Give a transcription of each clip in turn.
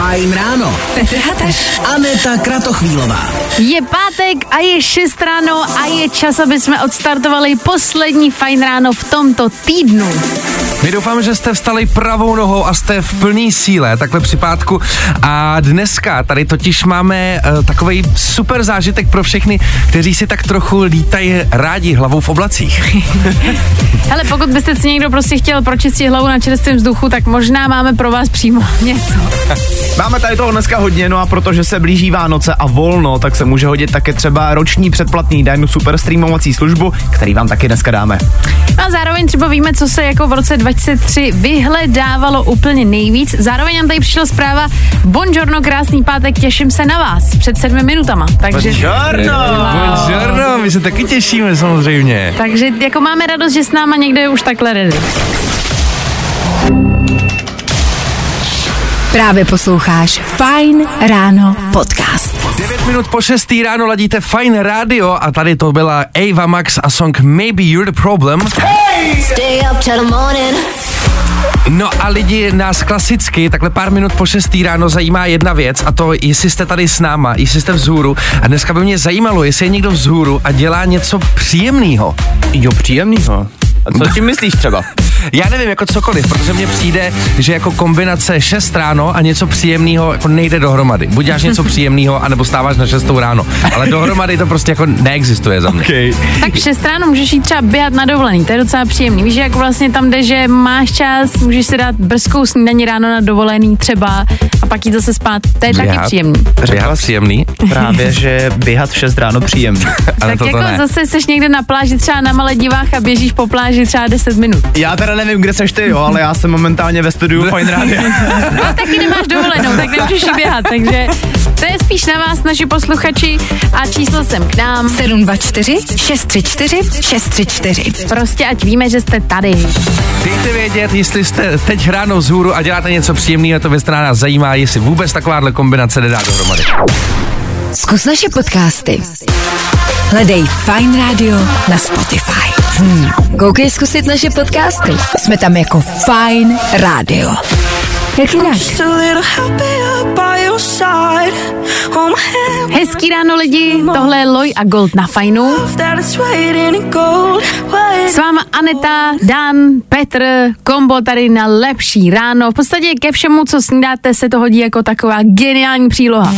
Fajn ráno. Petr Hateš. Aneta Kratochvílová. Je pátek a je 6 ráno a je čas, aby jsme odstartovali poslední fajn ráno v tomto týdnu. My doufáme, že jste vstali pravou nohou a jste v plný síle, takhle při pátku. A dneska tady totiž máme uh, takový super zážitek pro všechny, kteří si tak trochu lítají rádi hlavou v oblacích. Hele, pokud byste si někdo prostě chtěl pročistit hlavu na čerstvém vzduchu, tak možná máme pro vás přímo něco. Máme tady toho dneska hodně, no a protože se blíží Vánoce a volno, tak se může hodit také třeba roční předplatný daň super streamovací službu, který vám taky dneska dáme. No a zároveň třeba víme, co se jako v roce 2003 vyhledávalo úplně nejvíc. Zároveň nám tady přišla zpráva Buongiorno, krásný pátek, těším se na vás před sedmi minutama. Takže, Buongiorno, my se taky těšíme samozřejmě. takže jako máme radost, že s náma někdo je už takhle ready. Právě posloucháš Fajn ráno podcast. 9 minut po 6. ráno ladíte Fine Radio a tady to byla Ava Max a song Maybe You're the Problem. Stay up till the morning. No a lidi nás klasicky, takhle pár minut po 6. ráno zajímá jedna věc a to, jestli jste tady s náma, jestli jste vzhůru. A dneska by mě zajímalo, jestli je někdo vzhůru a dělá něco příjemného. Jo, příjemnýho. A co tím myslíš třeba? Já nevím, jako cokoliv, protože mně přijde, že jako kombinace 6 ráno a něco příjemného jako nejde dohromady. Buď děláš něco příjemného, anebo stáváš na 6 ráno. Ale dohromady to prostě jako neexistuje za mě. Okay. Tak v 6 ráno můžeš jít třeba běhat na dovolený, to je docela příjemný. Víš, že jako vlastně tam jde, že máš čas, můžeš si dát brzkou snídaní ráno na dovolený třeba pak jít zase spát, to je taky Běhat. příjemný. Běhat příjemný. Právě, že běhat v 6 ráno příjemný. Ale tak toto jako ne. zase jsi někde na pláži třeba na Maledivách a běžíš po pláži třeba 10 minut. Já teda nevím, kde seš ty, jo, ale já jsem momentálně ve studiu Fine Radio. No taky nemáš dovolenou, tak nemůžeš běhat, takže to je spíš na vás, naši posluchači a číslo sem k nám. 724 634 634. Prostě ať víme, že jste tady. Dejte vědět, jestli jste teď ráno vzhůru a děláte něco příjemného, to věc, která nás zajímá, jestli vůbec takováhle kombinace nedá dohromady. Zkus naše podcasty. Hledej Fine Radio na Spotify. Hmm. Koukej zkusit naše podcasty. Jsme tam jako Fine Radio. Jak jinak? Hezký ráno lidi, tohle je Loj a Gold na fajnu. S váma Aneta, Dan, Petr, kombo tady na lepší ráno. V podstatě ke všemu, co snídáte, se to hodí jako taková geniální příloha.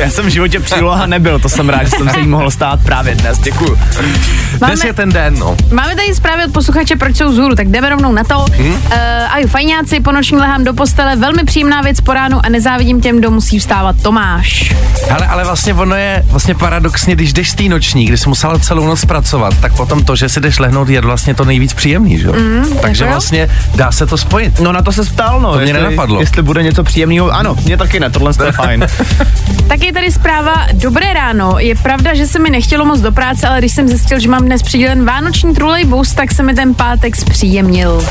Já jsem v životě příloha nebyl, to jsem rád, že jsem se jí mohl stát právě dnes. Děkuju. Máme, Dnes je ten den, no. máme tady zprávy od posluchače, proč jsou vzhůru, tak jdeme rovnou na to. Hmm? Uh, a jo, fajňáci, po noční lehám do postele, velmi příjemná věc po ránu a nezávidím těm, kdo musí vstávat Tomáš. Ale, ale vlastně ono je vlastně paradoxně, když jdeš z té noční, kdy jsi musela celou noc pracovat, tak potom to, že si jdeš lehnout, je vlastně to nejvíc příjemný, že jo? Mm, Takže jo. vlastně dá se to spojit. No na to se ptal, no. To mě jestli, nenapadlo. Jestli bude něco příjemného. Ano, mě taky ne, tohle je fajn. Tak je tady zpráva, dobré ráno. Je pravda, že se mi nechtělo moc do práce, ale když jsem zjistil, že mám dnes přidělen vánoční trolejbus, tak se mi ten pátek zpříjemnil.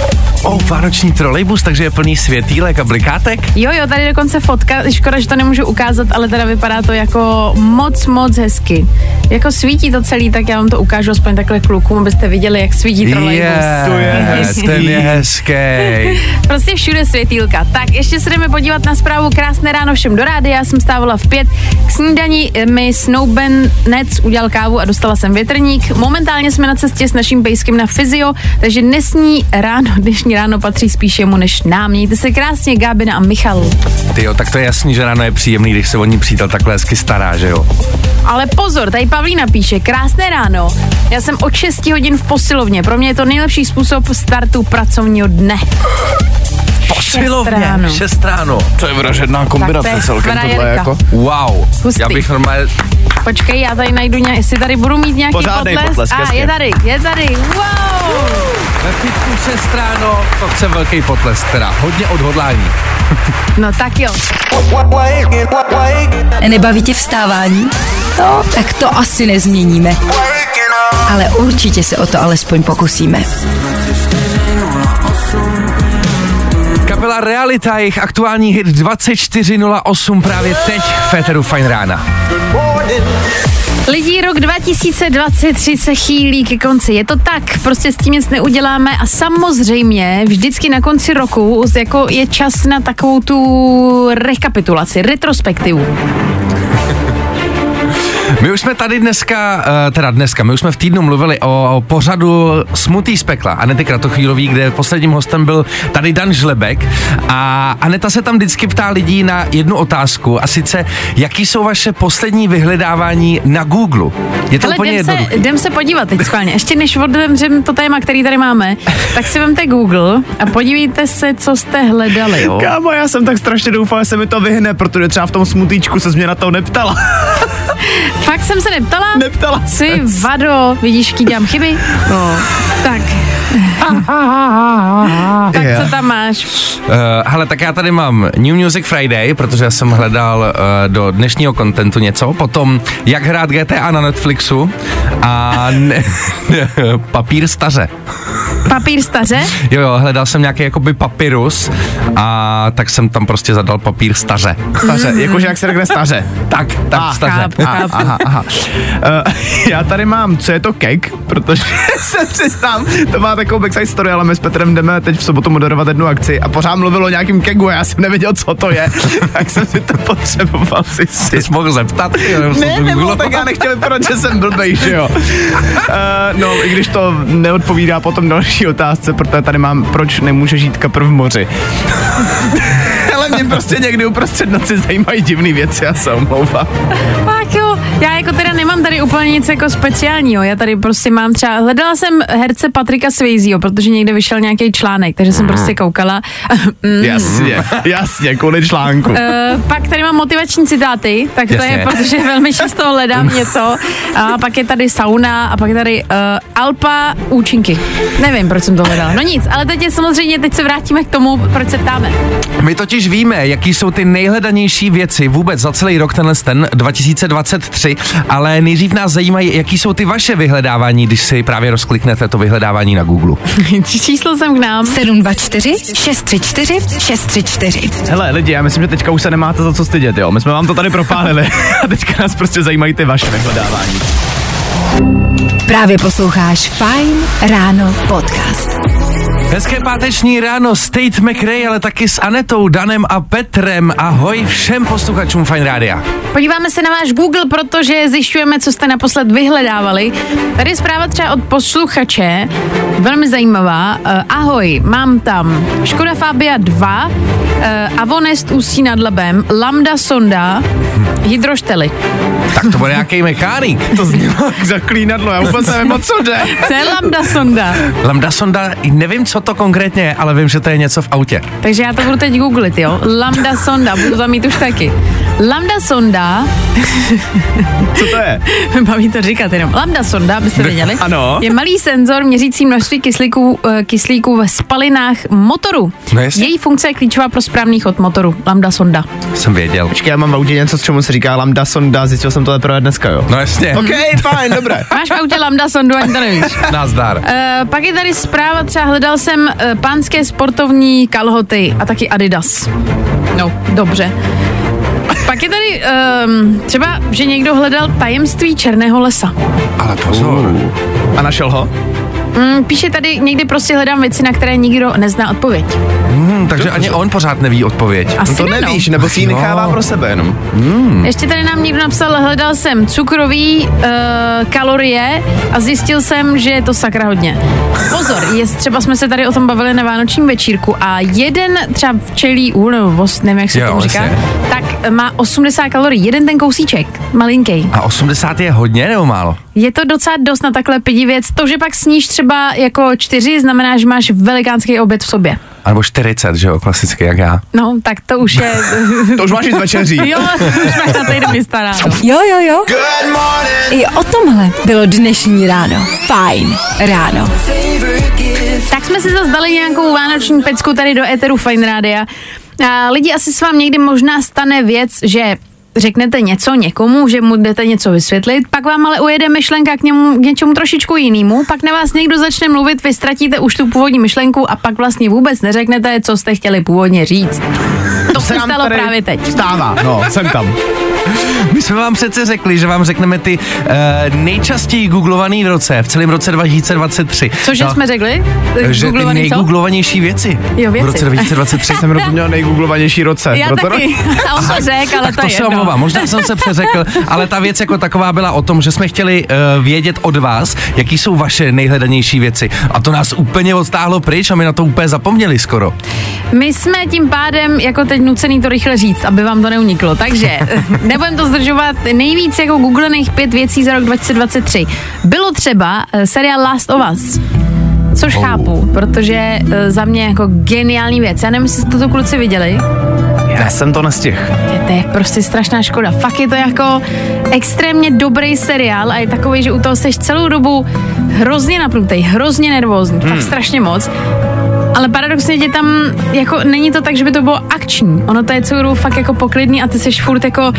O, oh, vánoční trolejbus, takže je plný světýlek a blikátek. Jo, jo, tady dokonce fotka, škoda, že to nemůžu ukázat, ale teda vypadá to jako moc, moc hezky. Jako svítí to celý, tak já vám to ukážu aspoň takhle klukům, abyste viděli, jak svítí trolejbus. to je hezký. ten je hezký. Prostě všude světýlka. Tak ještě se jdeme podívat na zprávu Krásné ráno všem do rády. Já jsem stávala v pět. K snídaní mi Snowbenec udělal kávu a dostala jsem větrník. Momentálně jsme na cestě s naším pejskem na fyzio, takže dnesní ráno, dnešní ráno patří spíš jemu než nám. Mějte se krásně, Gábina a Michal. Ty jo, tak to je jasný, že ráno je příjemný, když se o ní přítel takhle hezky stará, že jo? Ale pozor, tady Pavlína píše, krásné ráno. Já jsem od 6 hodin v posilovně. Pro mě je to nejlepší způsob startu pracovního dne. Posilovně, ráno. 6 ráno. To je vražedná kombinace to je celkem tohle frajerka. jako. Wow, Hustý. já bych normálně, Počkej, já tady najdu nějak, jestli tady budu mít nějaký Pořádnej potlesk. potlesk, A jasně. je tady, je tady, wow! ve fitku 6 to chce velký potlesk, teda hodně odhodlání. No tak jo. Nebaví tě vstávání? No, tak to asi nezměníme. Ale určitě se o to alespoň pokusíme. Kapela Realita, jejich aktuální hit 2408 právě teď v Féteru Fine Rána. Lidi, rok 2023 se chýlí ke konci. Je to tak, prostě s tím nic neuděláme a samozřejmě vždycky na konci roku jako je čas na takovou tu rekapitulaci, retrospektivu. My už jsme tady dneska, eh, teda dneska, my už jsme v týdnu mluvili o, pořadu Smutý z pekla Anety Kratochvílový, kde posledním hostem byl tady Dan Žlebek a Aneta se tam vždycky ptá lidí na jednu otázku a sice, jaký jsou vaše poslední vyhledávání na Google? Je to Ale úplně jdem se, jdem se podívat teď schválně. Ještě než otevřem to téma, který tady máme, tak si vemte Google a podívejte se, co jste hledali. Jo? Kámo, já jsem tak strašně doufal, že se mi to vyhne, protože třeba v tom smutíčku se mě na to neptala. Fakt jsem se neptala? Neptala Jsi vado, vidíš, jaký dělám chyby? No. Tak. tak Je. co tam máš? Uh, hele, tak já tady mám New Music Friday, protože já jsem hledal uh, do dnešního kontentu něco, potom jak hrát GTA na Netflixu a ne, papír staře. Papír staře? Jo, jo, hledal jsem nějaký jakoby papyrus a tak jsem tam prostě zadal papír staře. Staře, jakože jak se řekne staře. Tak, tak, Ah, staře. chápu. A, aha, aha. Uh, já tady mám, co je to kek, protože se přiznám, to má takovou backside story, ale my s Petrem jdeme teď v sobotu moderovat jednu akci a pořád mluvilo o nějakým kegu a já jsem nevěděl, co to je, tak jsem si to potřeboval si Ty jsi mohl zeptat? Ne, nebo tak já nechtěl vypadat, že jsem blbej, že jo. Uh, no, i když to neodpovídá potom další otázce, protože tady mám, proč nemůže žít kapr v moři. Ale mě prostě někdy uprostřed noci zajímají divné věci, já se omlouvám. Jo, já jako teda nemám tady úplně nic jako speciálního, já tady prostě mám třeba, hledala jsem herce Patrika Swayzeho, protože někde vyšel nějaký článek, takže jsem prostě koukala. Mm. Jasně, jasně, kvůli článku. Uh, pak tady mám motivační citáty, tak to Jasně. je, protože velmi často hledám něco. A pak je tady sauna a pak je tady uh, Alpa účinky. Nevím, proč jsem to hledala. No nic, ale teď je samozřejmě, teď se vrátíme k tomu, proč se ptáme. My totiž víme, jaký jsou ty nejhledanější věci vůbec za celý rok tenhle ten 2023, ale nejdřív nás zajímají, jaký jsou ty vaše vyhledávání, když si právě rozkliknete to vyhledávání na Google. Číslo jsem k nám. 724 634 634. Hele lidi, já myslím, že teďka už se nemáte za co stydět, jo. My jsme vám to tady propálili a teďka nás prostě zajímají ty vaše vyhledávání. Právě posloucháš Fine Ráno podcast. Hezké páteční ráno s Tate McRae, ale taky s Anetou, Danem a Petrem. Ahoj všem posluchačům Fine Rádia. Podíváme se na váš Google, protože zjišťujeme, co jste naposled vyhledávali. Tady je zpráva třeba od posluchače, velmi zajímavá. Uh, ahoj, mám tam Škoda Fabia 2, uh, Avonest Ústí nad Labem, Lambda Sonda, Hydroštely. Tak to bude nějaký mechanik. To znělo jak zaklínadlo, já vůbec nevím, o co jde. Co je Lambda Sonda? Lambda sonda, nevím, co to konkrétně je, ale vím, že to je něco v autě. Takže já to budu teď googlit, jo. Lambda Sonda, budu tam mít už taky. Lambda Sonda, Co to je? baví to říkat jenom. Lambda Sonda, abyste věděli, Ano. je malý senzor měřící množství kyslíků, eh, kyslíků ve spalinách motoru. No jasně. Její funkce je klíčová pro správný chod motoru. Lambda Sonda. Jsem věděl. Počkej, já mám v autě něco, s čemu se říká lambda sonda, zjistil jsem to teprve dneska, jo. No jasně. OK, fajn, dobré. Máš v autě Lambda Sondu, ani to nevíš. Nazdar. Uh, pak je tady zpráva, třeba hledal jsem uh, pánské sportovní kalhoty a taky Adidas. No, dobře. Pak je tady um, třeba, že někdo hledal tajemství černého lesa. Ale pozor. A našel ho? Mm, píše tady, někdy prostě hledám věci, na které nikdo nezná odpověď. Hmm, takže ani on pořád neví odpověď. Asi No to ne, nevíš, nebo si ji nechává pro sebe jenom. Ještě tady nám někdo napsal, hledal jsem cukroví uh, kalorie a zjistil jsem, že je to sakra hodně. Pozor, jest, třeba jsme se tady o tom bavili na vánočním večírku a jeden třeba včelí úl, nebo vost, nevím, jak se Jo, tomu říká, jasně. tak má 80 kalorií. Jeden ten kousíček, malinký. A 80 je hodně nebo málo? Je to docela dost na takhle pidi věc. To, že pak sníš třeba jako čtyři, znamená, že máš velikánský oběd v sobě. Nebo 40, že jo, klasicky, jak já. No, tak to už je... To už máš i z večeří. jo, už máš na týden vystaráno. Jo, jo, jo. I o tomhle bylo dnešní ráno. Fajn ráno. Tak jsme si zase dali nějakou vánoční pecku tady do Eteru Fine Rádia. A lidi, asi se vám někdy možná stane věc, že řeknete něco někomu, že mu jdete něco vysvětlit, pak vám ale ujede myšlenka k, němu, k něčemu trošičku jinému, pak na vás někdo začne mluvit, vy ztratíte už tu původní myšlenku a pak vlastně vůbec neřeknete, co jste chtěli původně říct. To se stalo tady právě teď. Stává, no, jsem tam. My jsme vám přece řekli, že vám řekneme ty uh, nejčastěji googlované v roce, v celém roce 2023. Cože No, jsme řekli? Že ty Googlovaný co? nejgooglovanější věci Jo, věci. v roce 2023. Jsem rozuměl nejgooglovanější roce. Já Proto- taky. A on to řekl, ale tak to, to je se omlouvám, možná jsem se přeřekl, ale ta věc jako taková byla o tom, že jsme chtěli uh, vědět od vás, jaký jsou vaše nejhledanější věci. A to nás úplně odstáhlo pryč a my na to úplně zapomněli skoro. My jsme tím pádem jako teď nucený to rychle říct, aby vám to neuniklo. Takže nebudem to zdržovat. Nejvíc jako googlených pět věcí za rok 2023. Bylo třeba eh, seriál Last of Us. Což Oh. chápu, protože eh, za mě jako geniální věc. Já nevím, jestli jste to kluci viděli. Já jsem to nestihl. Je to je prostě strašná škoda. Fakt je to jako extrémně dobrý seriál a je takový, že u toho seš celou dobu hrozně napnutý, hrozně nervózní, hmm. fakt strašně moc. Ale paradoxně tě tam, jako není to tak, že by to bylo akční. Ono to je celou dobu fakt jako poklidný a ty seš furt jako,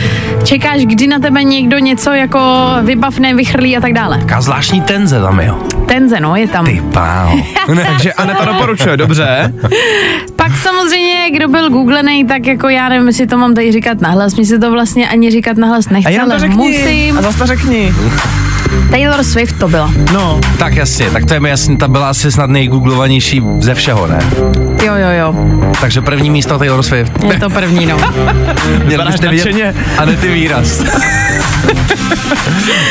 čekáš, kdy na tebe někdo něco jako vybavne, vychrlí a tak dále. Taká zvláštní tenze tam, jo. Tenze, no, je tam. Ty páno. Takže Aneta doporučuje, dobře. Pak samozřejmě, kdo byl googlený, tak jako já nevím, jestli to mám tady říkat nahlas. Mně se to vlastně ani říkat nahlas A nechce, to ale řekni. musím. A zase to řekni. Taylor Swift to byla. No. Tak jasně, tak to je mi jasný, ta byla asi snad nejgooglovanější ze všeho, ne? Jo, jo, jo. Takže první místo Taylor Swift. Je to první, no. Měl byste vidět, ne ty výraz.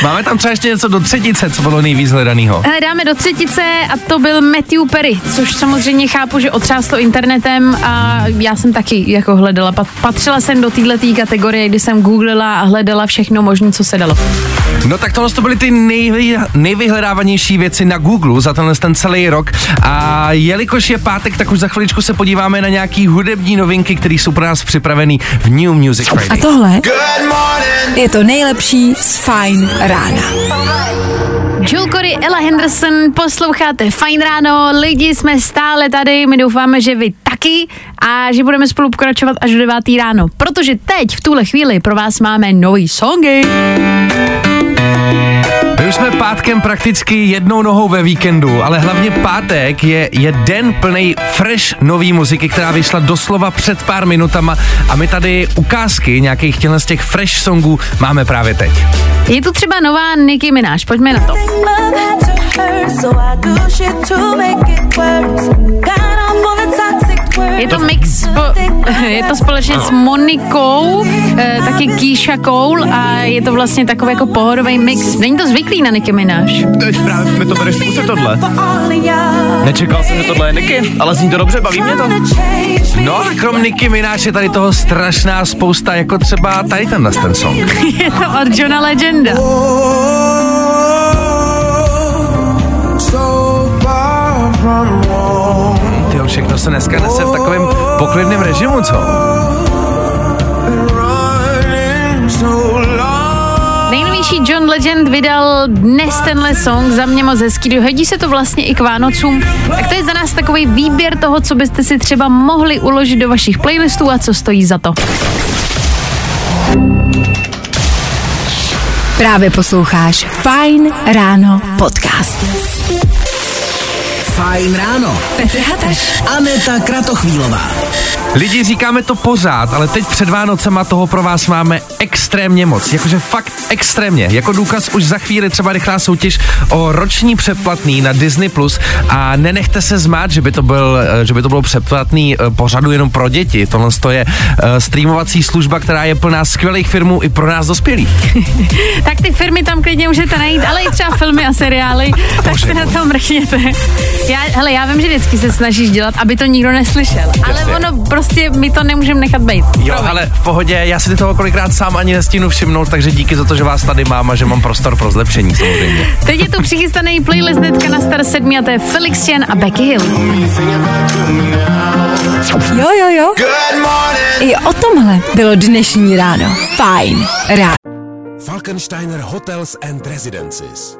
Máme tam třeba ještě něco do třetice, co bylo nejvíc hledanýho. Dáme do třetice a to byl Matthew Perry, což samozřejmě chápu, že otřáslo internetem a já jsem taky jako hledala. Pat- Patřila jsem do této kategorie, kdy jsem googlila a hledala všechno možné, co se dalo. No tak tohle to byly ty nejvy, nejvyhledávanější věci na Google za tenhle ten celý rok. A jelikož je pátek, tak už za chviličku se podíváme na nějaký hudební novinky, které jsou pro nás připravený v New Music A Friday. tohle je to nejlepší z Fine rána. Joel Corey, Ella Henderson, posloucháte Fajn ráno, lidi jsme stále tady, my doufáme, že vy taky a že budeme spolu pokračovat až do 9 ráno, protože teď v tuhle chvíli pro vás máme nový songy. My už jsme pátkem prakticky jednou nohou ve víkendu, ale hlavně pátek je, je den plný fresh nový muziky, která vyšla doslova před pár minutama a my tady ukázky nějakých těchto z těch fresh songů máme právě teď. Je tu třeba nová Nicki Minaj, pojďme na to. Love had to hurt, so I do shit to make it worse. Got off all the toxic. Je to mix, spo- je to společně s Monikou, eh, taky Keisha Cole a je to vlastně takový jako pohodový mix. Není to zvyklý na Nicki Minaj. Teď právě mi to bereš zkusit tohle. Nečekal jsem, že tohle je Niky, ale zní to dobře, baví mě to. No a krom Nicki Minaj je tady toho strašná spousta, jako třeba tady tenhle ten song. Je to od Johna Legenda. Tyjo, všechno se dneska nese v takovém poklidném režimu, co? Nejnovější John Legend vydal dnes tenhle song, za mě moc hezký, hodí se to vlastně i k Vánocům. Tak to je za nás takový výběr toho, co byste si třeba mohli uložit do vašich playlistů a co stojí za to. Právě posloucháš Fine Ráno podcast. Fajn ráno. Petr Hateš. Aneta Kratochvílová. Lidi, říkáme to pořád, ale teď před Vánocema toho pro vás máme extrémně moc. Jakože fakt extrémně. Jako důkaz už za chvíli třeba rychlá soutěž o roční předplatný na Disney+. Plus a nenechte se zmát, že by to, byl, eh, že by to bylo předplatný eh, pořadu jenom pro děti. Tohle to je eh, streamovací služba, která je plná skvělých filmů i pro nás dospělých. Tak ty firmy tam klidně můžete najít, ale i třeba filmy a seriály, tak se na to mrkněte. Já, hele, já vím, že vždycky se snažíš dělat, aby to nikdo neslyšel, ale Jasně. ono prostě my to nemůžeme nechat být. Jo, ale v pohodě, já si toho kolikrát sám ani nestínu všimnout, takže díky za to, že vás tady mám a že mám prostor pro zlepšení samozřejmě. Teď je tu přichystaný playlist hnedka na Star 7 a to je Felix Jen a Becky Hill. Jo, jo, jo. I o tomhle bylo dnešní ráno. Fajn ráno. Falkensteiner Hotels and Residences.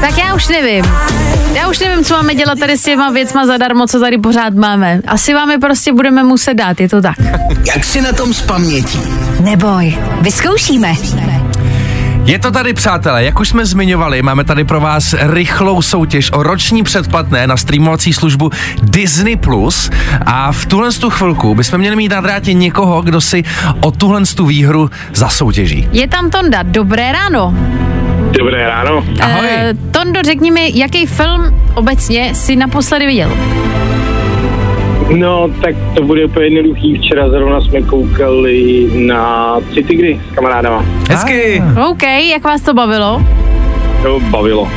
Tak já už nevím. Já už nevím, co máme dělat tady s těma věcma zadarmo, co tady pořád máme. Asi vám je prostě budeme muset dát, je to tak. Jak si na tom s pamětí? Neboj, vyzkoušíme. Je to tady, přátelé, jak už jsme zmiňovali, máme tady pro vás rychlou soutěž o roční předplatné na streamovací službu Disney+. Plus a v tuhle tu chvilku bychom měli mít na drátě někoho, kdo si o tuhle tu výhru zasoutěží. Je tam Tonda, dobré ráno. Dobré ráno. Ahoj. Eh, Tondo, řekni mi, jaký film obecně si naposledy viděl? No, tak to bude úplně jednoduchý. Včera zrovna jsme koukali na Tři tygry s kamarádama. Hezky. OK, jak vás to bavilo? To bavilo.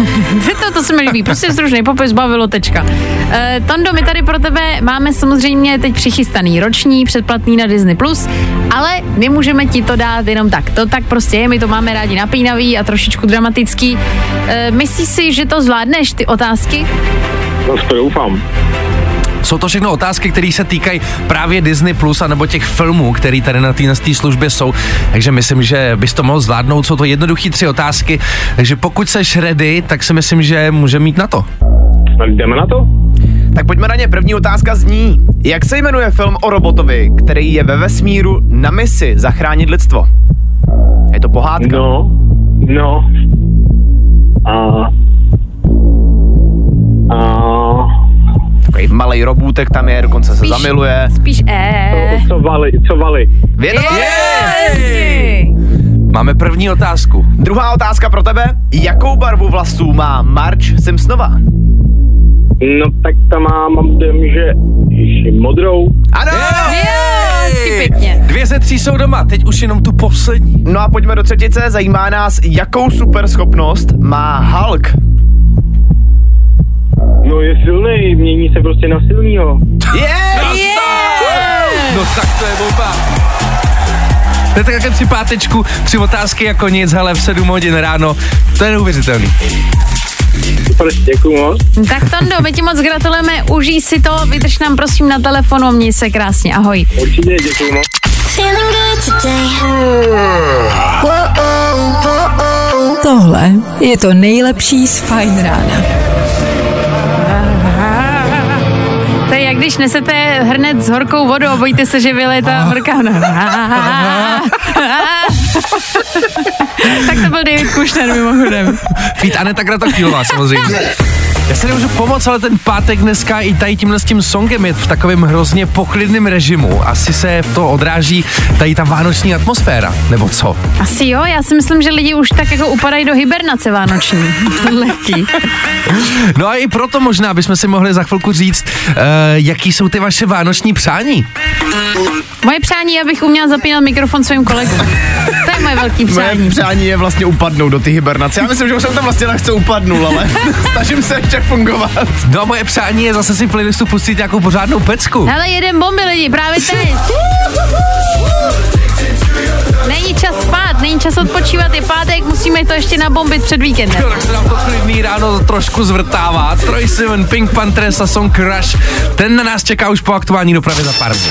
to, to se mi líbí, prostě stručný popis, bavilo, tečka. E, Tondo, my tady pro tebe máme samozřejmě teď přichystaný roční předplatný na Disney+, Plus, ale nemůžeme ti to dát jenom tak. To tak prostě je, my to máme rádi napínavý a trošičku dramatický. E, myslíš si, že to zvládneš, ty otázky? No, to doufám. Jsou to všechno otázky, které se týkají právě Disney Plus a nebo těch filmů, které tady na té službě jsou. Takže myslím, že bys to mohl zvládnout. Jsou to jednoduché tři otázky. Takže pokud seš ready, tak si myslím, že může mít na to. Tak jdeme na to? Tak pojďme na ně. První otázka zní. Jak se jmenuje film o robotovi, který je ve vesmíru na misi zachránit lidstvo? Je to pohádka? No, no. A... Takový malý robůtek tam je, dokonce se zamiluje. Spíš e. Co vali, co vali. Yes! Máme první otázku. Druhá otázka pro tebe. Jakou barvu vlasů má Marge Simpsonová? No, tak tam má, mám dojem, že modrou. Ano! Hezky pěkně. Dvě ze tří jsou doma, teď už jenom tu poslední. No a pojďme do třetice. Zajímá nás, jakou superschopnost má Hulk. No, je silný, mění se prostě na silnýho. Yes! No tak to je bomba. To je tak jaké při pátečku, tři otázky jako nic, hele, v 7 hodin ráno. To je neuvěřitelný. Super, děkuju moc. Tak Tondo, my ti moc gratulujeme, užij si to, vydrž nám prosím na telefonu, měj se krásně, ahoj. Určitě, děkuju moc. Tohle je to nejlepší z Fine rána. Když nesete hrnec s horkou vodou a bojíte se, že vylije ta horká voda. tak to byl David Kushner mimochodem. Fít Aneta Kratochvílová samozřejmě. Já se nemůžu pomoct, ale ten pátek dneska i tady tímhle s tím songem je v takovém hrozně poklidným režimu. Asi se v to odráží tady ta vánoční atmosféra, nebo co? Asi jo, já si myslím, že lidi už tak jako upadají do hibernace vánoční. Lehký. No a i proto možná bychom si mohli za chvilku říct, uh, jaký jsou ty vaše vánoční přání. Moje přání je, abych uměla zapínat mikrofon svým kolegům. Moje velký Moje přání. přání je vlastně upadnout do ty hibernace. Já myslím, že už jsem tam vlastně lehce upadnul, ale snažím se ještě fungovat. No a moje přání je zase si v playlistu pustit nějakou pořádnou pecku. Hele, jeden bomby lidi, právě teď. Není čas spát, není čas odpočívat, je pátek, musíme to ještě nabombit před víkendem. Jo, tak se nám to klidný ráno trošku zvrtává. Troy Sivan, Pink Panthers a song Crush. Ten na nás čeká už po aktuální dopravě za pár dní.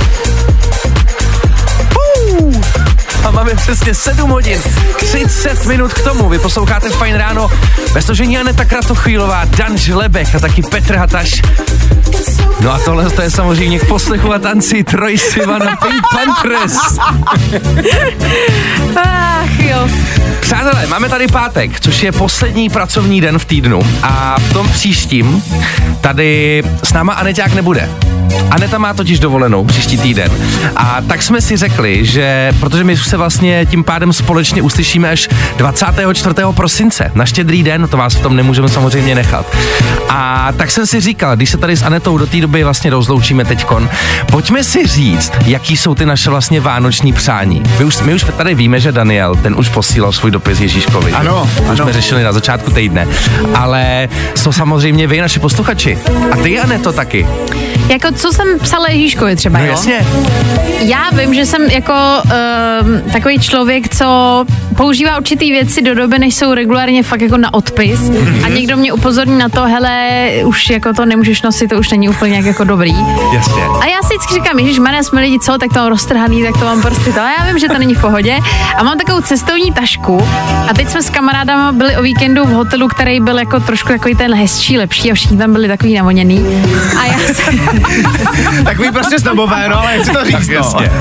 Máme přesně 7 hodin, 30 minut k tomu. Vy posloucháte Fajn ráno. Bez složení Aneta Kratochvílová, Dan Žlebek a taky Petr Hataš. No a tohle to je samozřejmě k poslechu a tanci Troy Sivan a Pink Panthers. Ach jo. Přátelé, máme tady pátek, což je poslední pracovní den v týdnu a v tom příštím tady s náma Aneťák nebude. Aneta má totiž dovolenou příští týden. A tak jsme si řekli, že protože my se vlastně tím pádem společně uslyšíme až 24. prosince, na štědrý den, to vás v tom nemůžeme samozřejmě nechat. A tak jsem si říkal, když se tady s Anetou do té doby vlastně rozloučíme teďkon, pojďme si říct, jaký jsou ty naše vlastně vánoční přání. My už, my už tady víme, že Daniel, ten už posílal svůj dopis Ježíškovi. Ano, už ano. jsme řešili na začátku týdne. Ale jsou samozřejmě vy, naši posluchači. A ty, Aneto, taky. Jako co jsem psala Ježíškovi třeba, No jo? jasně. Já vím, že jsem jako uh, takový člověk, co používá určitý věci do doby, než jsou regulárně fakt jako na odpis Mhm. a někdo mě upozorní na to, hele, už jako to nemůžeš nosit, to už není úplně jak jako dobrý. Jasně. A já si vždycky říkám, Ježíš, Maria, jsme lidi, co, tak to mám roztrhaný, tak to mám prostě to. A já vím, že to není v pohodě. A mám takovou cestovní tašku. A teď jsme s kamarádama byli o víkendu v hotelu, který byl jako trošku takový ten hezčí, lepší a všichni tam byli takový navoněný. A já jsem, Takový prostě snobové, no ale to říct, no. Jasně.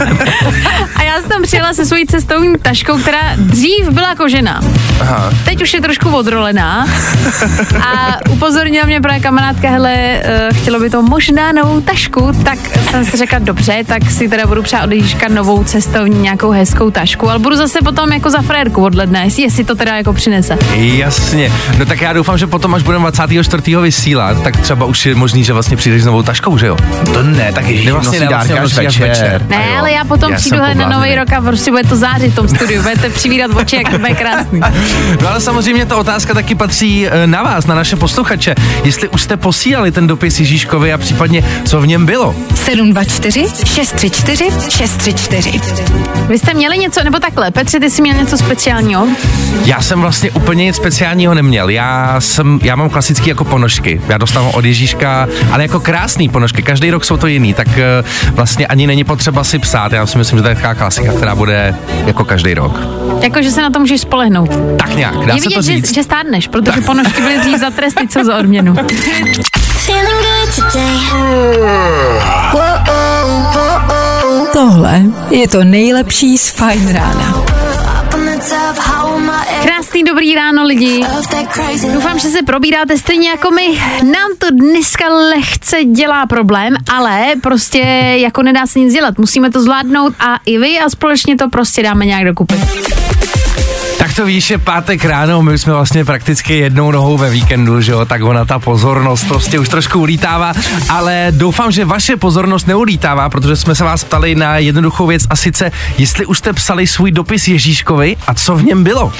a já jsem tam přijela se svojí cestovní taškou, která dřív byla kožená. Aha. Teď už je trošku odrolená. A upozornila mě právě kamarádka, hele, uh, chtělo by to možná novou tašku, tak jsem si řekla, dobře, tak si teda budu přát od Ježíška novou cestovní nějakou hezkou tašku, ale budu zase potom jako za frérku od ledna, jestli, jestli to teda jako přinese. Jasně. No tak já doufám, že potom, až budeme 24. vysílat, tak třeba už je možný, že vlastně přijdeš s novou taškou, že jo? To ne, tak Ježíš Ne, vlastně ne, vlastně nosí až večer. večer. Ne, ale já potom Já přijdu na nový rok a prostě bude to zářit v tom studiu, budete přivírat oči, jak to bude krásný. No ale samozřejmě ta otázka taky patří eh, na vás, na naše posluchače. Jestli už jste posílali ten dopis Ježíškovi a případně co v něm bylo. 724 634 634. Vy jste měli něco, nebo takhle, Petře, ty jsi měl něco speciálního? Já jsem vlastně úplně nic speciálního neměl. Já jsem, já mám klasický jako ponožky. Já dostávám od Ježíška, ale jako krásný ponožky. Každý rok jsou to jiný, tak eh, vlastně ani není potřeba si psát. Já si myslím, že to je taková klasika, která bude jako každý rok. Jako, že se na to můžeš spolehnout. Tak nějak, dá je se to vidět, říct. že, že stárneš, protože ponožky byly dřív za tresty, co za odměnu. Tohle je to nejlepší z Fajn rána. Krásný dobrý ráno lidi. Doufám, že se probíráte stejně jako my. Nám to dneska lehce dělá problém, ale prostě jako nedá se nic dělat. Musíme to zvládnout a i vy a společně to prostě dáme nějak dokupy. Tak to víš, je pátek ráno, my jsme vlastně prakticky jednou nohou ve víkendu, že jo, tak ona ta pozornost prostě už trošku ulítává, ale doufám, že vaše pozornost neulítává, protože jsme se vás ptali na jednoduchou věc a sice, jestli už jste psali svůj dopis Ježíškovi a co v něm bylo.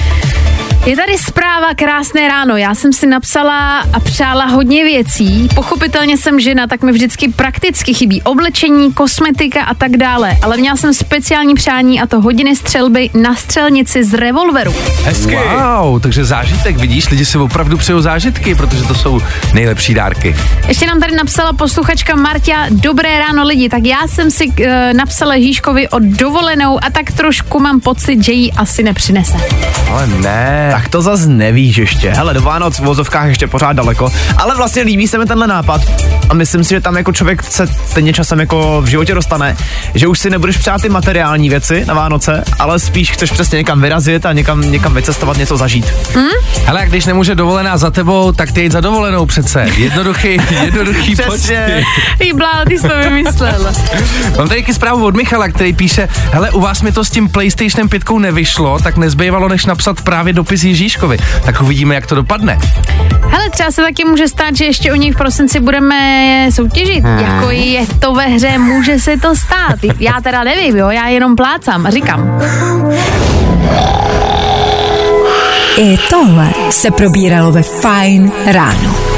Je tady zpráva krásné ráno. Já jsem si napsala a přála hodně věcí. Pochopitelně jsem žena, tak mi vždycky prakticky chybí oblečení, kosmetika a tak dále. Ale měla jsem speciální přání a to hodiny střelby na střelnici z revolveru. Hezky. Wow, takže zážitek, vidíš, lidi si opravdu přejou zážitky, protože to jsou nejlepší dárky. Ještě nám tady napsala posluchačka Marta, dobré ráno lidi, tak já jsem si uh, napsala Ježíškovi o dovolenou a tak trošku mám pocit, že ji asi nepřinese. Ale ne. Tak to zas nevíš ještě. Hele, do Vánoc v vozovkách ještě pořád daleko. Ale vlastně líbí se mi tenhle nápad. A myslím si, že tam jako člověk se stejně časem jako v životě dostane, že už si nebudeš přát ty materiální věci na Vánoce, ale spíš chceš přesně někam vyrazit a někam, někam vycestovat, něco zažít. Hele, a když nemůže dovolená za tebou, tak ty jít za dovolenou přece. Jednoduchý, jednoduchý Přesně. počty. Ty blá, ty jsi to vymyslel. Mám tady taky zprávu od Michala, který píše, hele, u vás mi to s tím PlayStationem 5 nevyšlo, tak nezbývalo, než napsat právě dopis Ježíškovi. Tak uvidíme, jak to dopadne. Hele, třeba se taky může stát, že ještě u něj v prosinci budeme soutěžit. Hmm. Jako je to ve hře, může se to stát. Já teda nevím, jo, já jenom plácám a říkám. I tohle se probíralo ve Fajn ráno.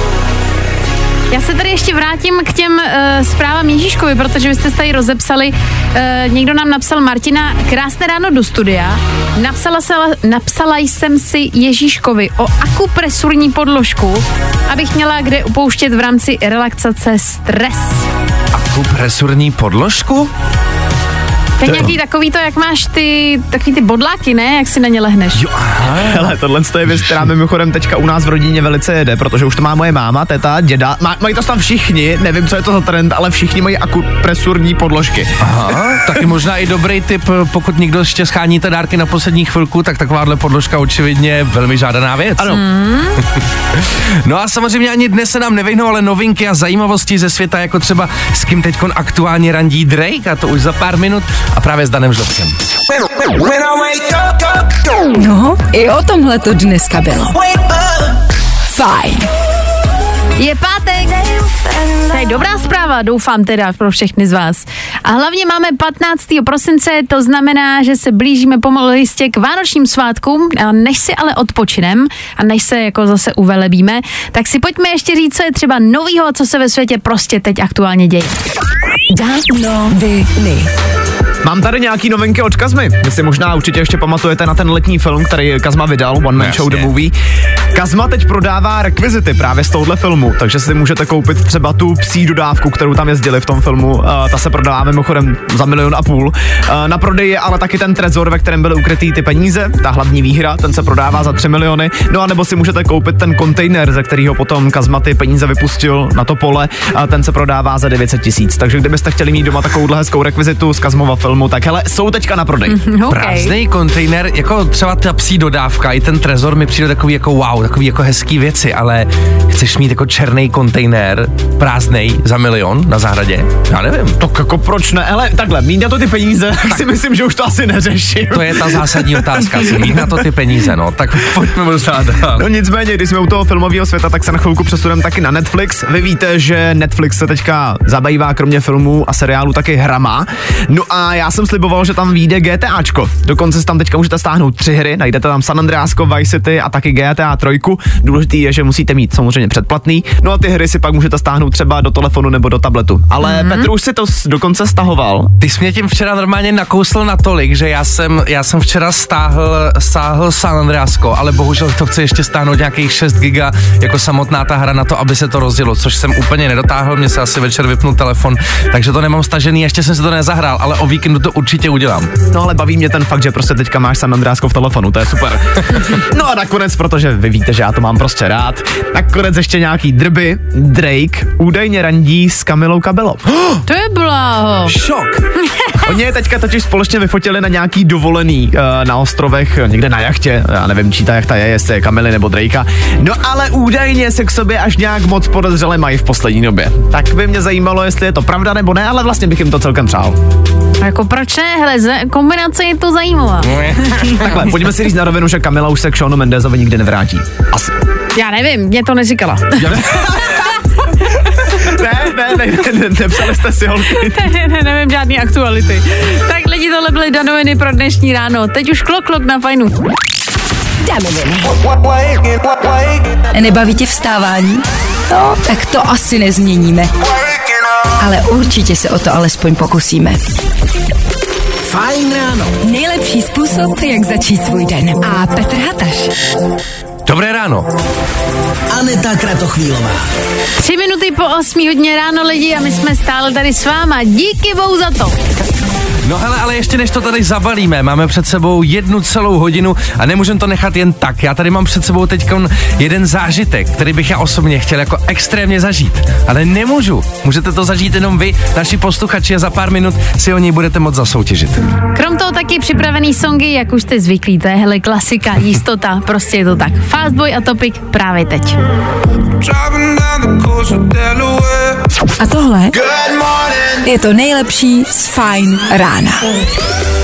Já se tady ještě vrátím k těm uh, zprávám Ježíškovi, protože vy jste se tady rozepsali. Uh, někdo nám napsal Martina, krásné ráno do studia. Napsala, se, napsala jsem si Ježíškovi o akupresurní podložku, abych měla kde upouštět v rámci relaxace stres. Akupresurní podložku? To je nějaký takový to, jak máš ty, takový ty bodláky, ne? Jak si na ně lehneš. Jo, aha. Hele, tohle je věc, která mimochodem teďka u nás v rodině velice jede, protože už to má moje máma, teta, děda, má, mají to tam všichni, nevím, co je to za trend, ale všichni mají akupresurní podložky. Aha, taky možná i dobrý tip, pokud někdo ještě scháníte dárky na poslední chvilku, tak takováhle podložka očividně je velmi žádaná věc. Ano. No a samozřejmě ani dnes se nám nevyhnou, ale novinky a zajímavosti ze světa, jako třeba s kým teď aktuálně randí Drake, a to už za pár minut, a právě s Danem Žlobkem. No, i o tomhle to dneska bylo. Fajn. Je pátek. To je dobrá zpráva, doufám teda pro všechny z vás. A hlavně máme 15. prosince, to znamená, že se blížíme pomalu jistě k vánočním svátkům. A než si ale odpočinem a než se jako zase uvelebíme, tak si pojďme ještě říct, co je třeba novýho, co se ve světě prostě teď aktuálně děje. Noviny. Mám tady nějaký novinky od Kazmy. Vy si možná určitě ještě pamatujete na ten letní film, který Kazma vydal, One Man Show The Movie. Kazma teď prodává rekvizity právě z tohohle filmu, takže si můžete koupit třeba tu psí dodávku, kterou tam jezdili v tom filmu. Uh, ta se prodává mimochodem za milion a půl. Uh, na prodej je ale taky ten trezor, ve kterém byly ukrytý ty peníze, ta hlavní výhra, ten se prodává za 3 miliony. No a nebo si můžete koupit ten kontejner, ze kterého potom Kazma ty peníze vypustil na to pole, a ten se prodává za 900 tisíc. Takže kdybyste chtěli mít doma takovouhle hezkou rekvizitu z Kazmova filmu, tak hele, jsou teďka na prodej. Okay. Prázdný kontejner, jako třeba ta psí dodávka, i ten trezor mi přijde takový jako wow, takový jako hezký věci, ale chceš mít jako černý kontejner, prázdný za milion na zahradě? Já nevím. Tak jako proč ne? Ale takhle, mít na to ty peníze, tak si myslím, že už to asi neřeším. To je ta zásadní otázka, si mít na to ty peníze, no, tak pojďme možná dál. No nicméně, když jsme u toho filmového světa, tak se na chvilku přesuneme taky na Netflix. Vy víte, že Netflix se teďka zabývá kromě filmů a seriálu taky hrama. No a já jsem sliboval, že tam vyjde GTAčko. Dokonce si tam teďka můžete stáhnout tři hry, najdete tam San Andreasko, Vice City a taky GTA 3. Důležitý je, že musíte mít samozřejmě předplatný. No a ty hry si pak můžete stáhnout třeba do telefonu nebo do tabletu. Ale mm-hmm. Petr už si to dokonce stahoval. Ty jsi mě tím včera normálně nakousl natolik, že já jsem, já jsem včera stáhl, stáhl San Andreasko, ale bohužel to chce ještě stáhnout nějakých 6 giga jako samotná ta hra na to, aby se to rozdělo, což jsem úplně nedotáhl, mě se asi večer vypnul telefon, takže to nemám stažený, ještě jsem si to nezahrál, ale o víkendu to určitě udělám. No ale baví mě ten fakt, že prostě teďka máš San Andreasko v telefonu, to je super. no a nakonec, protože vy víte, že já to mám prostě rád, nakonec ještě nějaký drby, Drake údajně randí s Kamilou Kabelou. To je bláho. Šok! Oni je teďka totiž společně vyfotili na nějaký dovolený uh, na ostrovech, eh, někde na jachtě, já nevím, čí ta jachta je, jestli je Kamily nebo Drakea. No ale údajně se k sobě až nějak moc podezřele mají v poslední době. Tak by mě zajímalo, jestli je to pravda nebo ne, ale vlastně bych jim to celkem přál. A Jako proč ne? Hele, kombinace je to zajímavá. Takhle, pojďme si říct na rovinu, že Kamila už se k Seanu Mendezovi nikdy nevrátí. Asi. Já nevím, mě to neříkala. Ne, ne, ne, ne, ne nepsali jste si holky. ne, ne, nevím žádný aktuality. Tak lidi, tohle byly danoviny pro dnešní ráno. Teď už klok, klok na fajnu. Danoviny. Nebaví tě vstávání? No, tak to asi nezměníme. Ale určitě se o to alespoň pokusíme. Fajn ráno. Nejlepší způsob, jak začít svůj den. A Petr Hataš. Dobré ráno. Aneta Kratochvílová. Tři minuty po 8 hodně ráno lidi a my jsme stále tady s váma. Díky bohu za to. No hele, ale ještě než to tady zabalíme, máme před sebou jednu celou hodinu a nemůžeme to nechat jen tak. Já tady mám před sebou teď jeden zážitek, který bych já osobně chtěl jako extrémně zažít. Ale nemůžu. Můžete to zažít jenom vy, naši posluchači a za pár minut si o něj budete moc zasoutěžit. Krom toho taky připravený songy, jak už jste zvyklí, to je hele klasika, jistota, prostě je to tak. Fastboy a Topic právě teď. A tohle je to nejlepší z Fine rána.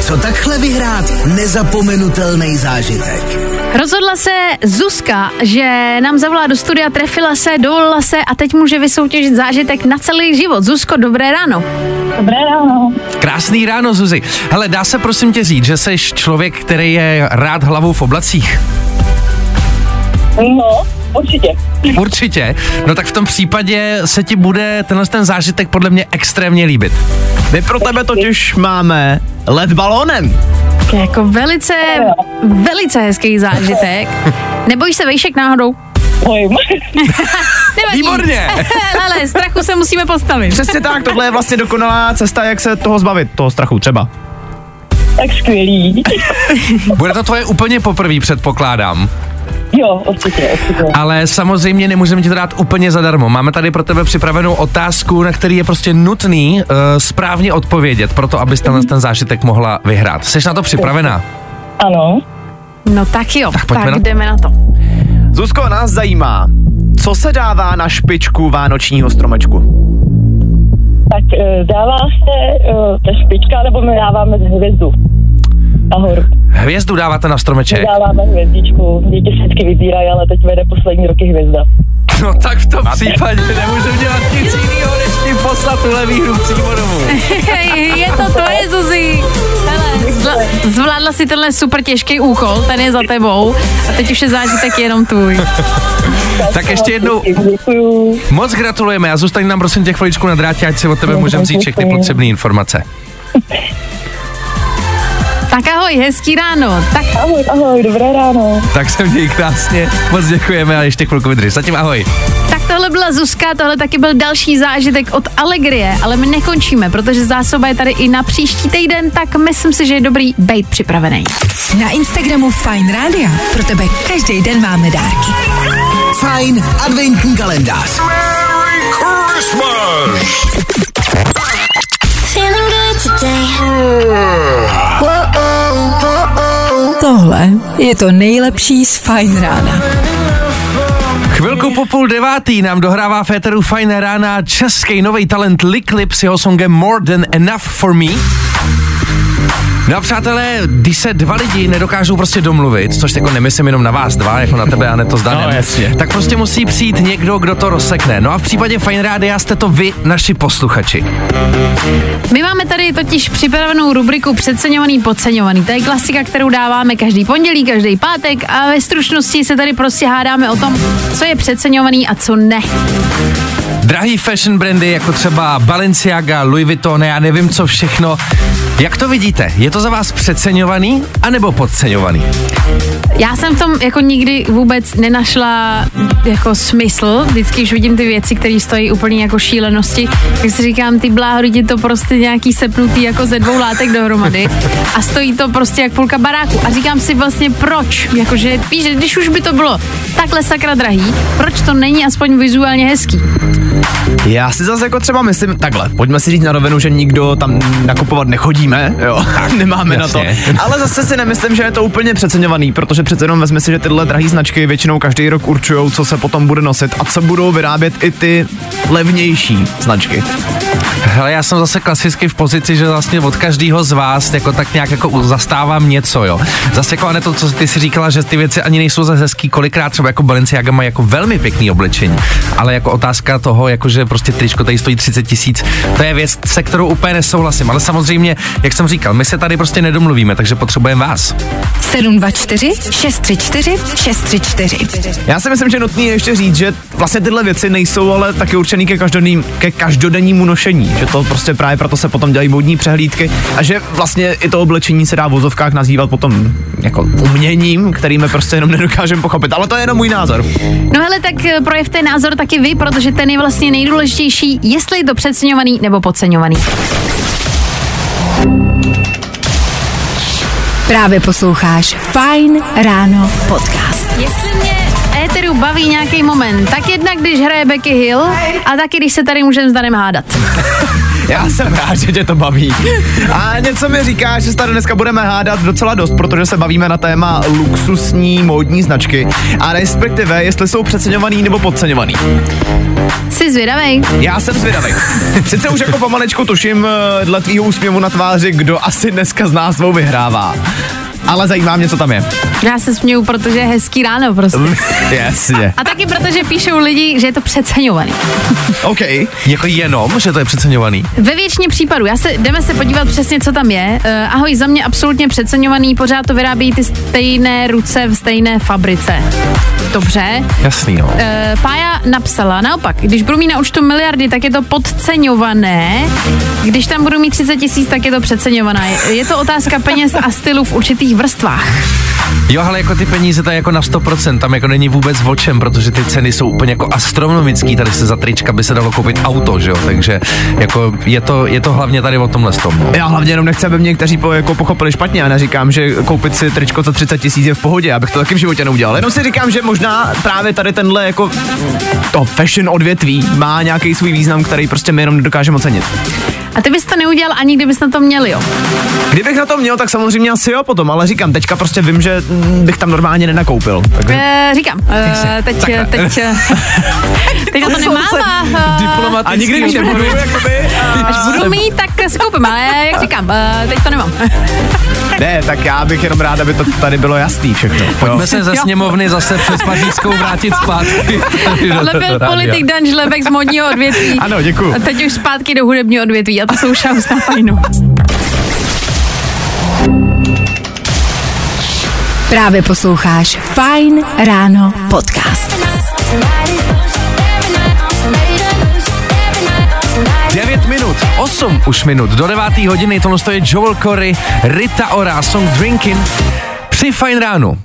Co takhle vyhrát nezapomenutelný zážitek? Rozhodla se Zuzka, že nám zavolá do studia, trefila se, dovolila se a teď může vysoutěžit zážitek na celý život. Zuzko, dobré ráno. Dobré ráno. Krásný ráno, Zuzi. Hele, dá se prosím tě říct, že jsi člověk, který je rád hlavou v oblacích? No, určitě. Určitě. No tak v tom případě se ti bude tenhle ten zážitek podle mě extrémně líbit. My pro tebe totiž máme let balónem. To je jako velice, velice hezký zážitek. Nebojíš se vejšek náhodou? Bojím. Nevadí. Výborně. Ale strachu se musíme postavit. Přesně tak, tohle je vlastně dokonalá cesta, jak se toho zbavit, toho strachu třeba. tak skvělý. Bude to tvoje úplně poprvé, předpokládám. Jo, určitě, určitě. Ale samozřejmě nemůžeme ti to dát úplně zadarmo. Máme tady pro tebe připravenou otázku, na který je prostě nutný uh, správně odpovědět, proto abys tenhle ten zážitek mohla vyhrát. Jsi na to připravená? Ano. No tak jo, Tak tak, na to. jdeme na to. Zuzko, nás zajímá, co se dává na špičku vánočního stromečku? Tak eh, dává se eh, ta špička, nebo my dáváme hvězdu. Nahoru. Hvězdu dáváte na stromeček. Dáváme hvězdičku. Děti vždycky vybírají, ale teď vede poslední roky hvězda. No tak v tom případě nemůžu dělat nic jiného, než ti poslat tuhle výhru přímo domů. je to tvoje, Zuzi. Hele, zvla- zvládla si tenhle super těžký úkol, ten je za tebou a teď už je zážitek jenom tvůj. Tak ještě jednou moc gratulujeme a zůstaň nám prosím těch chviličku na drátě, ať si od tebe můžeme vzít všechny potřebné informace. Tak ahoj, hezký ráno. Tak Ahoj, ahoj, dobré ráno. Tak se měj krásně, moc děkujeme a ještě chvilku vydrž. Zatím ahoj. Tak tohle byla Zuzka, tohle taky byl další zážitek od Allegrie, ale my nekončíme, protože zásoba je tady i na příští týden, tak myslím si, že je dobrý být připravený. Na Instagramu Fine Radio pro tebe každý den máme dárky. Fajn adventní kalendář. Whoa, whoa, Tohle je to nejlepší z Fine Rána. Chvilku po půl devátý nám dohrává Féteru Fajn rána český nový talent Liklip s jeho songem More Than Enough For Me. No a přátelé, když se dva lidi nedokážou prostě domluvit, což jako nemyslím jenom na vás dva, jako na tebe a ne to s Danem, No, jasně. tak prostě musí přijít někdo, kdo to rozsekne. No a v případě Fajn Rádia jste to vy, naši posluchači. My máme tady totiž připravenou rubriku Přeceňovaný, podceňovaný. To je klasika, kterou dáváme každý pondělí, každý pátek a ve stručnosti se tady prostě hádáme o tom, co je přeceňovaný a co ne. Drahý fashion brandy, jako třeba Balenciaga, Louis Vuitton, já nevím co všechno. Jak to vidíte? Je to za vás přeceňovaný anebo podceňovaný? Já jsem v tom jako nikdy vůbec nenašla jako smysl. Vždycky, když vidím ty věci, které stojí úplně jako šílenosti, tak si říkám, ty bláho, je to prostě nějaký sepnutý jako ze dvou látek dohromady a stojí to prostě jak půlka baráku. A říkám si vlastně proč, jakože víš, když už by to bylo takhle sakra drahý, proč to není aspoň vizuálně hezký? Já si zase jako třeba myslím, takhle, pojďme si říct na rovinu, že nikdo tam nakupovat nechodíme, jo, nemáme jasně. na to. Ale zase si nemyslím, že je to úplně přeceňovaný, protože přece jenom vezme si, že tyhle drahé značky většinou každý rok určují, co se potom bude nosit a co budou vyrábět i ty levnější značky. Hele, já jsem zase klasicky v pozici, že vlastně od každého z vás jako tak nějak jako zastávám něco, jo. Zase jako to, co ty si říkala, že ty věci ani nejsou zase hezký, kolikrát třeba jako Balenciaga má jako velmi pěkný oblečení, ale jako otázka toho, jako že prostě tričko tady stojí 30 tisíc, to je věc, se kterou úplně nesouhlasím, ale samozřejmě, jak jsem říkal, my se tady prostě nedomluvíme, takže potřebujeme vás. 724 634 634. Já si myslím, že nutný je ještě říct, že vlastně tyhle věci nejsou ale taky určený ke, každodenní, ke každodennímu nošení, že to prostě právě proto se potom dělají modní přehlídky a že vlastně i to oblečení se dá v vozovkách nazývat potom jako uměním, kterým my prostě jenom nedokážeme pochopit, ale to je jenom můj názor. No hele, tak eh, projevte názor taky vy, protože ten je vlastně nejdůležitější, jestli je to přeceňovaný nebo podceňovaný. Právě posloucháš Fine Ráno podcast. Jestli mě éteru baví nějaký moment, tak jednak když hraje Becky Hill a taky když se tady můžeme s Danem hádat. Já jsem rád, že tě to baví. A něco mi říká, že se tady dneska budeme hádat docela dost, protože se bavíme na téma luxusní módní značky a respektive, jestli jsou přeceňovaný nebo podceňovaný. Jsi zvědavej? Já jsem zvědavý. Sice už jako pomalečku tuším eh, dle tvýho úsměvu na tváři, kdo asi dneska z nás dvou vyhrává. Ale zajímá mě, co tam je. Já se směju, protože je hezký ráno prostě. Jasně. A taky protože píšou lidi, že je to přeceňovaný. OK. Jako jenom, že to je přeceňovaný. Ve většině případů, já se, jdeme se podívat přesně, co tam je. Uh, ahoj, za mě absolutně přeceňovaný, pořád to vyrábí ty stejné ruce v stejné fabrice. Dobře. Jasný, no. Uh, Pája napsala, naopak, když budu mít na účtu miliardy, tak je to podceňované. Když tam budu mít 30 tisíc, tak je to přeceňované. Je, to otázka peněz a stylu v určitých vrstvách. Jo, ale jako ty peníze to je jako na 100%, tam jako není vůbec o čem, protože ty ceny jsou úplně jako astronomický, tady se za trička by se dalo koupit auto, že jo, takže jako je to, je to hlavně tady o tomhle tom. No. Já hlavně jenom nechci, aby mě někteří po, jako pochopili špatně a neříkám, že koupit si tričko za 30 tisíc je v pohodě, abych to taky v životě neudělal. Jenom si říkám, že možná právě tady tenhle jako to fashion odvětví má nějaký svůj význam, který prostě my jenom nedokážeme ocenit. A ty bys to neudělal ani kdybys na to měl, jo. Kdybych na to měl, tak samozřejmě asi jo potom, ale říkám, teďka prostě vím, že mm, bych tam normálně nenakoupil. Takže... E, říkám, e, teď, teď, teď, teď na to nemám a, a, A nikdy mít nebudu, jakoby. až budu mít, tak si koupím, ale jak říkám, teď to nemám. Ne, tak já bych jenom rád, aby to tady bylo jasný všechno. Pojďme se ze sněmovny zase přes Pařížskou vrátit zpátky. Tohle byl politik Dan Žlebek z modního odvětví. Ano, děkuju. A teď už zpátky do hudebního odvětví a to jsou šaus na fajnu. Právě posloucháš Fine Ráno podcast. 9 minut, 8 už minut, do 9. hodiny, tohle je Joel Corey, Rita Ora, song Drinking, při Fine ránu.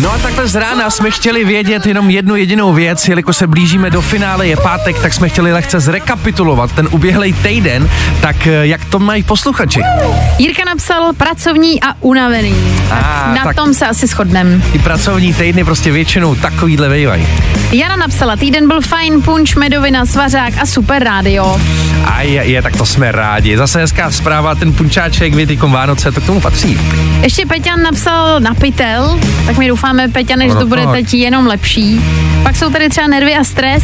No a takhle z rána jsme chtěli vědět jenom jednu jedinou věc, jelikož se blížíme do finále, je pátek, tak jsme chtěli lehce zrekapitulovat ten uběhlej týden, tak eh, jak to mají posluchači? Jirka napsal pracovní a unavený. A, Na tak tom se asi shodnem. ty pracovní týdny prostě většinou takovýhle vejvají. Jana napsala, týden byl fajn, punč, medovina, svařák a super rádio. A je, je, tak to jsme rádi. Zase hezká zpráva, ten punčáček, větykom Vánoce, to k tomu patří. Ještě Peťan napsal na pytel, tak my doufáme, Peťane, že No to bude tak. teď jenom lepší. Pak jsou tady třeba nervy a stres.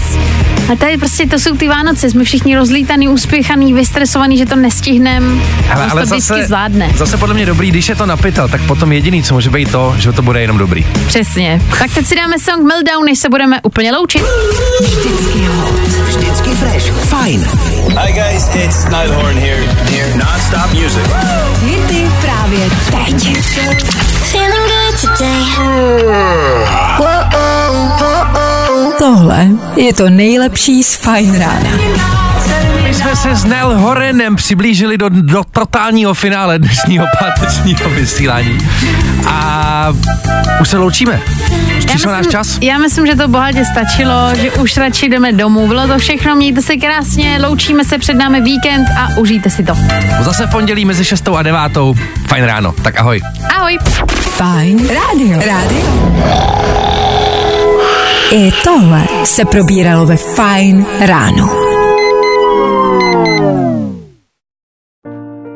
A tady prostě to jsou ty Vánoce, jsme všichni rozlítaný, uspěchaný, vystresovaný, že to nestihnem. A Ale, ale, to zase, zvládne. zase podle mě dobrý, když je to napitel, tak potom jediný, co může být to, že to bude jenom dobrý. Přesně. Tak teď si dáme song Meltdown, než se budeme úplně loučit. Vždycky hot, vždycky fresh. Fajn. Hi guys, it's Niall Horn here. Here, non-stop music. Hity právě teď. Feeling good today. Whoa, whoa, Tohle je to nejlepší z Fine Rána. My jsme se s Nel Horenem přiblížili do, do totálního finále dnešního pátečního vysílání. A už se loučíme. Už přišel náš čas. já myslím, že to bohatě stačilo, že už radši jdeme domů. Bylo to všechno, mějte se krásně, loučíme se před námi víkend a užijte si to. Zase v pondělí mezi 6 a 9. Fajn ráno. Tak ahoj. Ahoj. Fine Radio. Radio. I tohle se probíralo ve Fine Ráno.